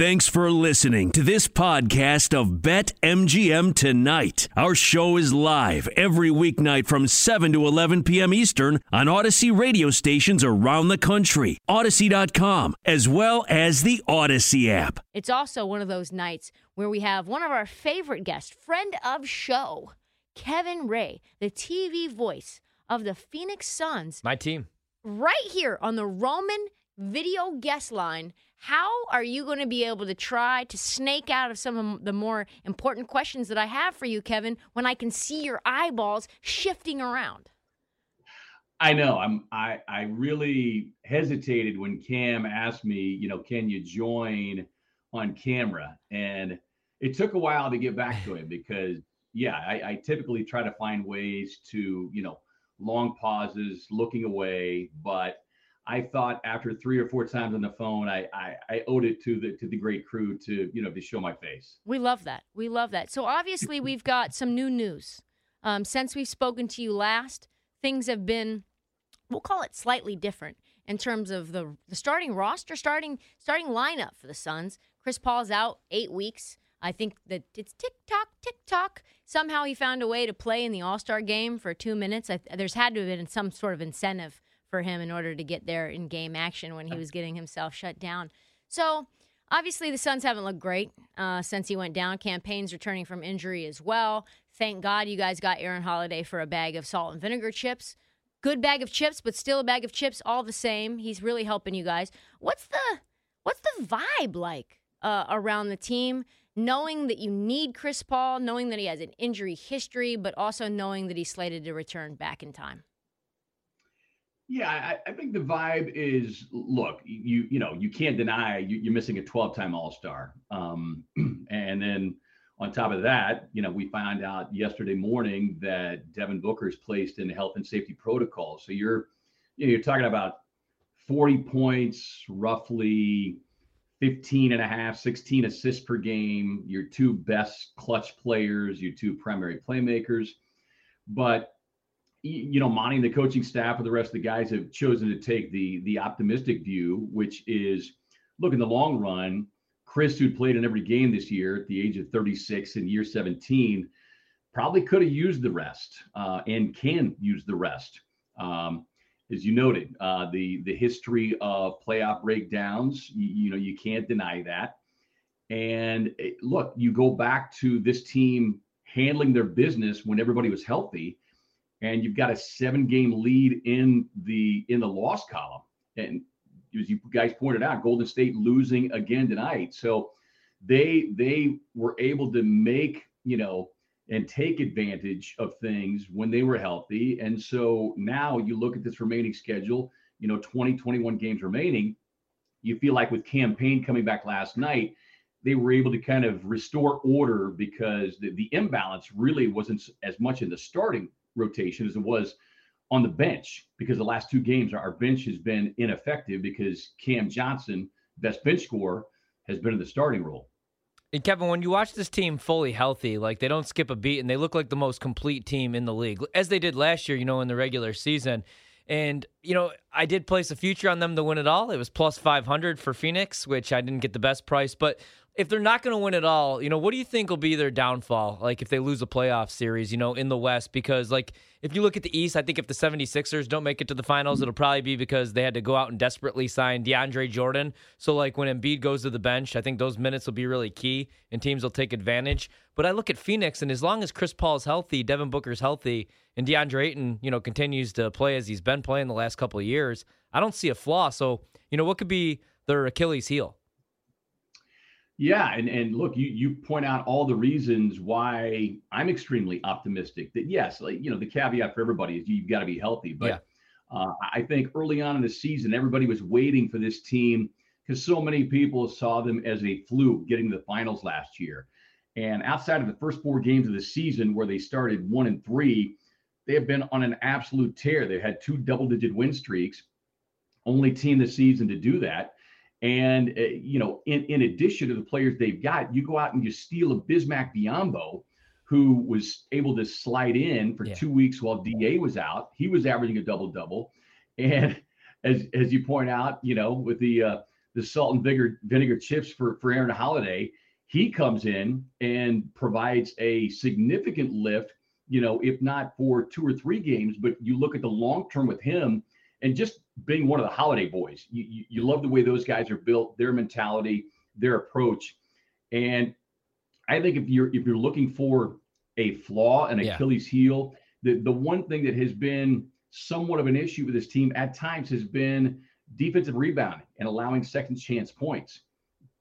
Thanks for listening to this podcast of Bet MGM Tonight. Our show is live every weeknight from 7 to 11 p.m. Eastern on Audacy radio stations around the country, Audacy.com, as well as the Audacy app. It's also one of those nights where we have one of our favorite guests, friend of show, Kevin Ray, the TV voice of the Phoenix Suns, My team. right here on the Roman video guest line. How are you going to be able to try to snake out of some of the more important questions that I have for you, Kevin, when I can see your eyeballs shifting around? I know. I'm I I really hesitated when Cam asked me, you know, can you join on camera? And it took a while to get back to him because yeah, I, I typically try to find ways to, you know, long pauses, looking away, but I thought after three or four times on the phone, I, I I owed it to the to the great crew to you know to show my face. We love that. We love that. So obviously, we've got some new news. Um, since we've spoken to you last, things have been, we'll call it slightly different in terms of the the starting roster, starting starting lineup for the Suns. Chris Paul's out eight weeks. I think that it's tick tock, tick tock. Somehow he found a way to play in the All Star game for two minutes. I, there's had to have been some sort of incentive for him in order to get there in game action when he was getting himself shut down. So obviously the Suns haven't looked great uh, since he went down. Cam Payne's returning from injury as well. Thank God you guys got Aaron Holiday for a bag of salt and vinegar chips. Good bag of chips, but still a bag of chips all the same. He's really helping you guys. What's the what's the vibe like uh, around the team? Knowing that you need Chris Paul, knowing that he has an injury history, but also knowing that he's slated to return back in time. Yeah, I, I think the vibe is look, you you know, you can't deny you, are missing a 12-time All-Star. Um, and then on top of that, you know, we found out yesterday morning that Devin Booker is placed in health and safety protocol. So you're you know, you're talking about 40 points, roughly 15 and a half, 16 assists per game, your two best clutch players, your two primary playmakers. But you know, Monty and the coaching staff and the rest of the guys have chosen to take the the optimistic view, which is look in the long run. Chris, who played in every game this year at the age of 36 in year 17, probably could have used the rest uh, and can use the rest. Um, as you noted, uh, the the history of playoff breakdowns, you, you know, you can't deny that. And it, look, you go back to this team handling their business when everybody was healthy and you've got a seven game lead in the in the loss column. And as you guys pointed out Golden State losing again tonight. So they they were able to make you know and take advantage of things when they were healthy. And so now you look at this remaining schedule you know 20 21 games remaining you feel like with Cam Payne coming back last night they were able to kind of restore order because the, the imbalance really wasn't as much in the starting rotation as it was on the bench because the last two games our bench has been ineffective because Cam Johnson, best bench scorer, has been in the starting role. And Kevin, when you watch this team fully healthy, like they don't skip a beat and they look like the most complete team in the league, as they did last year, you know, in the regular season. And, you know, I did place a future on them to win it all. It was plus 500 for Phoenix, which I didn't get the best price. But if they're not going to win at all, you know, what do you think will be their downfall? Like if they lose a playoff series, you know, in the West? Because, like, if you look at the East, I think if the 76ers don't make it to the finals, it'll probably be because they had to go out and desperately sign DeAndre Jordan. So, like, when Embiid goes to the bench, I think those minutes will be really key and teams will take advantage. But I look at Phoenix, and as long as Chris Paul's healthy, Devin Booker's healthy, and DeAndre Ayton, you know, continues to play as he's been playing the last couple of years, I don't see a flaw. So, you know, what could be their Achilles heel? Yeah, and and look, you you point out all the reasons why I'm extremely optimistic. That yes, like you know, the caveat for everybody is you've got to be healthy. But yeah. uh, I think early on in the season, everybody was waiting for this team because so many people saw them as a fluke getting to the finals last year. And outside of the first four games of the season, where they started one and three, they have been on an absolute tear. They've had two double-digit win streaks, only team this season to do that. And uh, you know, in, in addition to the players they've got, you go out and you steal a Bismack Biyombo, who was able to slide in for yeah. two weeks while Da was out. He was averaging a double double, and as as you point out, you know, with the uh, the salt and vinegar vinegar chips for for Aaron Holiday, he comes in and provides a significant lift. You know, if not for two or three games, but you look at the long term with him and just being one of the Holiday boys. You, you, you love the way those guys are built, their mentality, their approach. And I think if you're if you're looking for a flaw, an yeah. Achilles heel, the, the one thing that has been somewhat of an issue with this team at times has been defensive rebounding and allowing second chance points.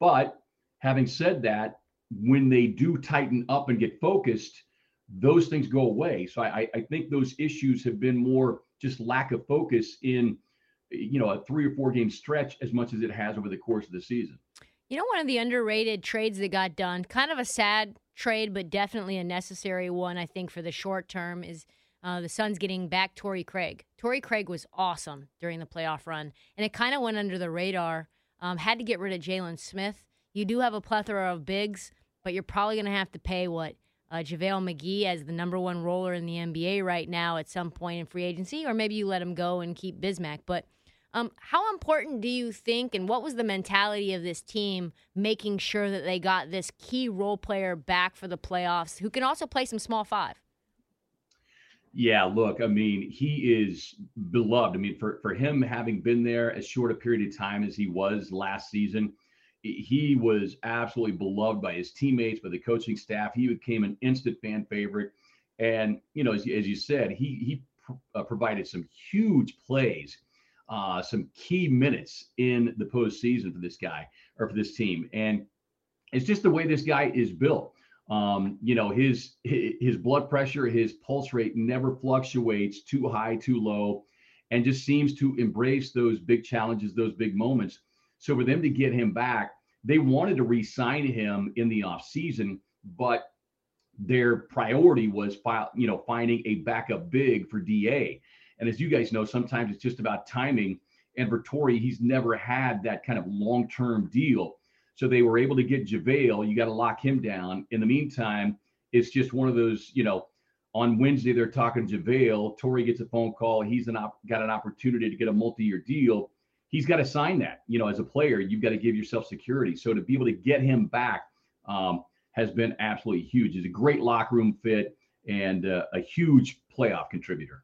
But having said that, when they do tighten up and get focused, those things go away. So I, I think those issues have been more just lack of focus in you know a three or four game stretch as much as it has over the course of the season. You know, one of the underrated trades that got done, kind of a sad trade, but definitely a necessary one, I think, for the short term, is uh, the Suns getting back Torrey Craig. Torrey Craig was awesome during the playoff run, and it kind of went under the radar. Um, had to get rid of Jalen Smith. You do have a plethora of bigs, but you're probably going to have to pay what uh, JaVale McGee as the number one roller in the NBA right now at some point in free agency, or maybe you let him go and keep Bismack. But um, how important do you think, and what was the mentality of this team making sure that they got this key role player back for the playoffs who can also play some small five? Yeah, look, I mean, he is beloved. I mean, for, for him having been there as short a period of time as he was last season, he was absolutely beloved by his teammates, by the coaching staff. He became an instant fan favorite. And, you know, as, as you said, he, he pr- uh, provided some huge plays, uh, some key minutes in the postseason for this guy or for this team. And it's just the way this guy is built. Um, you know, his, his blood pressure, his pulse rate never fluctuates too high, too low, and just seems to embrace those big challenges, those big moments so for them to get him back, they wanted to re-sign him in the offseason, but their priority was you know finding a backup big for DA. And as you guys know, sometimes it's just about timing. And for Torrey, he's never had that kind of long-term deal. So they were able to get JaVale. You got to lock him down. In the meantime, it's just one of those, you know, on Wednesday they're talking JaVale. Torrey gets a phone call. He's an op- got an opportunity to get a multi-year deal he's got to sign that. You know, as a player, you've got to give yourself security. So to be able to get him back um, has been absolutely huge. He's a great locker room fit and uh, a huge playoff contributor.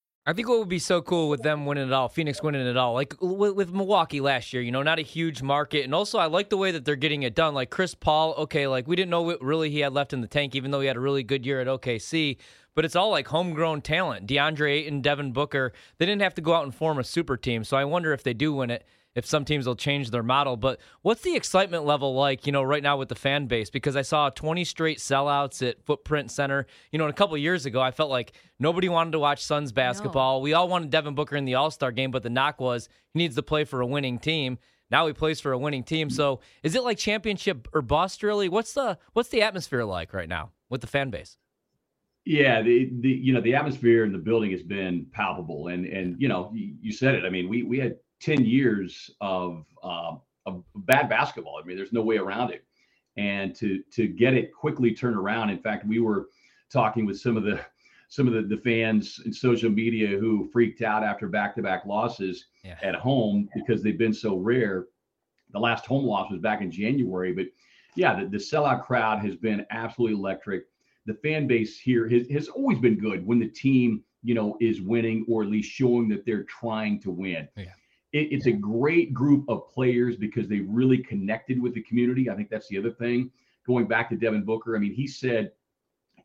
I think what would be so cool with them winning it all, Phoenix winning it all, like with, with, Milwaukee last year, you know, not a huge market. And also, I like the way that they're getting it done. Like Chris Paul, okay, like we didn't know what really he had left in the tank, even though he had a really good year at OKC. But it's all like homegrown talent. DeAndre Ayton, Devin Booker, they didn't have to go out and form a super team. So I wonder if they do win it if some teams will change their model. But what's the excitement level like, you know, right now with the fan base? Because I saw 20 straight sellouts at Footprint Center. You know, a couple years ago, I felt like nobody wanted to watch Suns basketball. We all wanted Devin Booker in the All Star game, but the knock was he needs to play for a winning team. Now he plays for a winning team. So is it like championship or bust really? What's the what's the atmosphere like right now with the fan base? Yeah, the, the you know the atmosphere in the building has been palpable, and and you know you, you said it. I mean, we we had 10 years of, uh, of bad basketball. I mean, there's no way around it. And to to get it quickly turned around. In fact, we were talking with some of the some of the, the fans in social media who freaked out after back-to-back losses yeah. at home because they've been so rare. The last home loss was back in January, but yeah, the, the sellout crowd has been absolutely electric. The fan base here has, has always been good when the team, you know, is winning or at least showing that they're trying to win. Yeah it, it's a great group of players because they really connected with the community. I think that's the other thing. Going back to Devin Booker, I mean, he said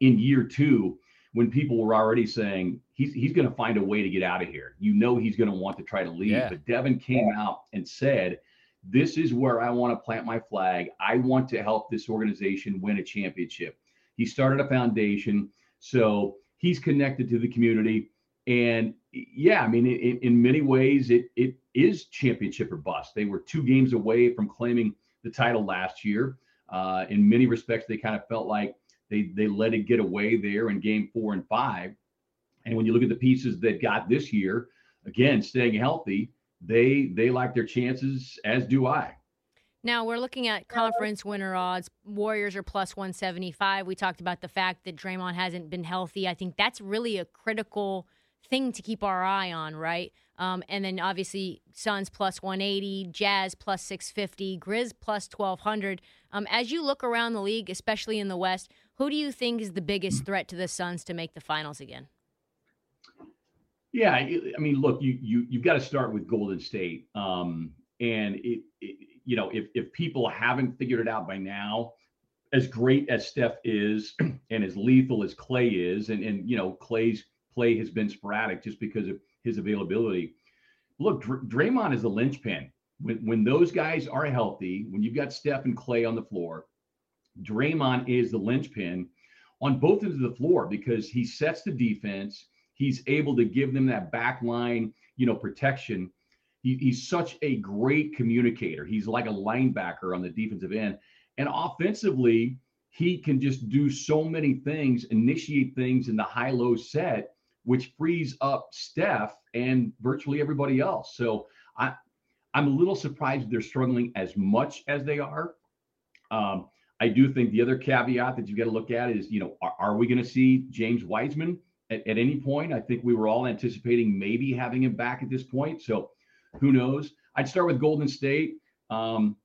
in year two, when people were already saying he's he's going to find a way to get out of here, you know he's going to want to try to leave. Yeah. But Devin came out and said, "This is where I want to plant my flag. I want to help this organization win a championship." He started a foundation, so he's connected to the community. And yeah, I mean, in, in many ways, it it is championship or bust. They were two games away from claiming the title last year. Uh, in many respects, they kind of felt like they they let it get away there in game four and five. And when you look at the pieces that got this year, again, staying healthy, they they like their chances, as do I. Now we're looking at conference winner odds. Warriors are plus 175. We talked about the fact that Draymond hasn't been healthy. I think that's really a critical thing to keep our eye on, right? Um, and then obviously Suns plus 180, Jazz plus 650, Grizz plus 1200. Um, as you look around the league, especially in the West, who do you think is the biggest threat to the Suns to make the finals again? Yeah, I mean, look, you you you've got to start with Golden State, um, and it, it, you know if if people haven't figured it out by now, as great as Steph is, and as lethal as Clay is, and and you know Clay's play has been sporadic just because of his availability. Look, Dr- Draymond is the linchpin. When, when those guys are healthy, when you've got Steph and Clay on the floor, Draymond is the linchpin on both ends of the floor because he sets the defense. He's able to give them that back line, you know, protection. He, he's such a great communicator. He's like a linebacker on the defensive end. And offensively, he can just do so many things, initiate things in the high low set which frees up Steph and virtually everybody else. So I, I'm a little surprised they're struggling as much as they are. Um, I do think the other caveat that you got to look at is, you know, are, are we going to see James Wiseman at, at, any point? I think we were all anticipating maybe having him back at this point. So who knows? I'd start with Golden State. Um,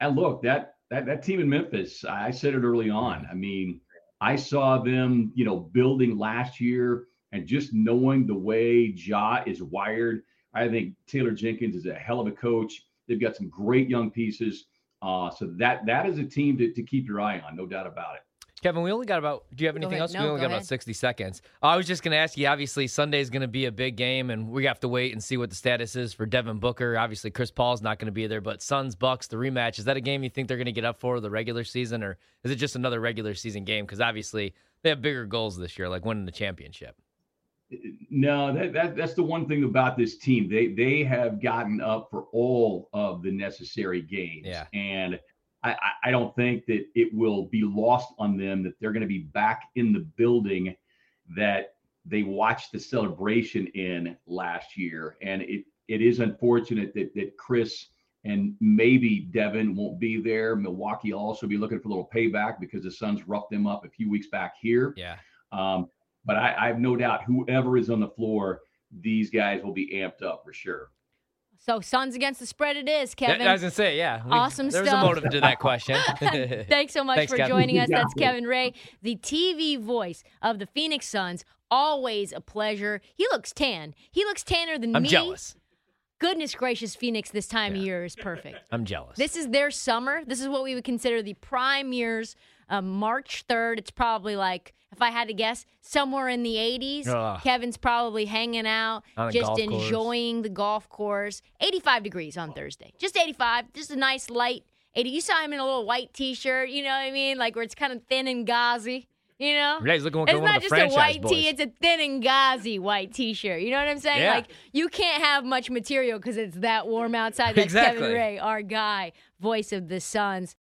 and look, that that that team in Memphis, I said it early on. I mean, I saw them, you know, building last year and just knowing the way Ja is wired, I think Taylor Jenkins is a hell of a coach. They've got some great young pieces. Uh, so that that is a team to, to keep your eye on, no doubt about it. Kevin, we only got about. Do you have anything else? No, we only go got about sixty seconds. I was just going to ask you. Obviously, Sunday is going to be a big game, and we have to wait and see what the status is for Devin Booker. Obviously, Chris Paul's not going to be there, but Suns Bucks, the rematch. Is that a game you think they're going to get up for the regular season, or is it just another regular season game? Because obviously, they have bigger goals this year, like winning the championship. No, that, that that's the one thing about this team. They they have gotten up for all of the necessary games. Yeah. And I, I don't think that it will be lost on them that they're going to be back in the building that they watched the celebration in last year. And it it is unfortunate that that Chris and maybe Devin won't be there. Milwaukee will also be looking for a little payback because the Suns roughed them up a few weeks back here. Yeah. Um, but I, I have no doubt whoever is on the floor, these guys will be amped up for sure. So Suns against the spread it is, Kevin. I was gonna say, yeah. We, awesome there's stuff. There's a motive to that question. Thanks so much Thanks, for Kevin. joining us. That's Kevin Ray, the TV voice of the Phoenix Suns always a pleasure. He looks tan. He looks tanner than me. I'm jealous. Goodness gracious, Phoenix this time of year is perfect. I'm jealous. This is their summer. This is what we would consider the prime years. Um, March 3rd, it's probably like, if I had to guess, somewhere in the 80s. Ugh. Kevin's probably hanging out, just golf course. enjoying the golf course. 85 degrees on Thursday. Just 85. Just a nice light 80. You saw him in a little white t shirt, you know what I mean? Like where it's kind of thin and gauzy. You know, Yeah, he's looking like it's not just a white boys. tee; it's a thin and gauzy white T-shirt. You know what I'm saying? Yeah. Like you can't have much material because it's that warm outside. That's Exactly. Kevin Ray, our guy, voice of the Suns.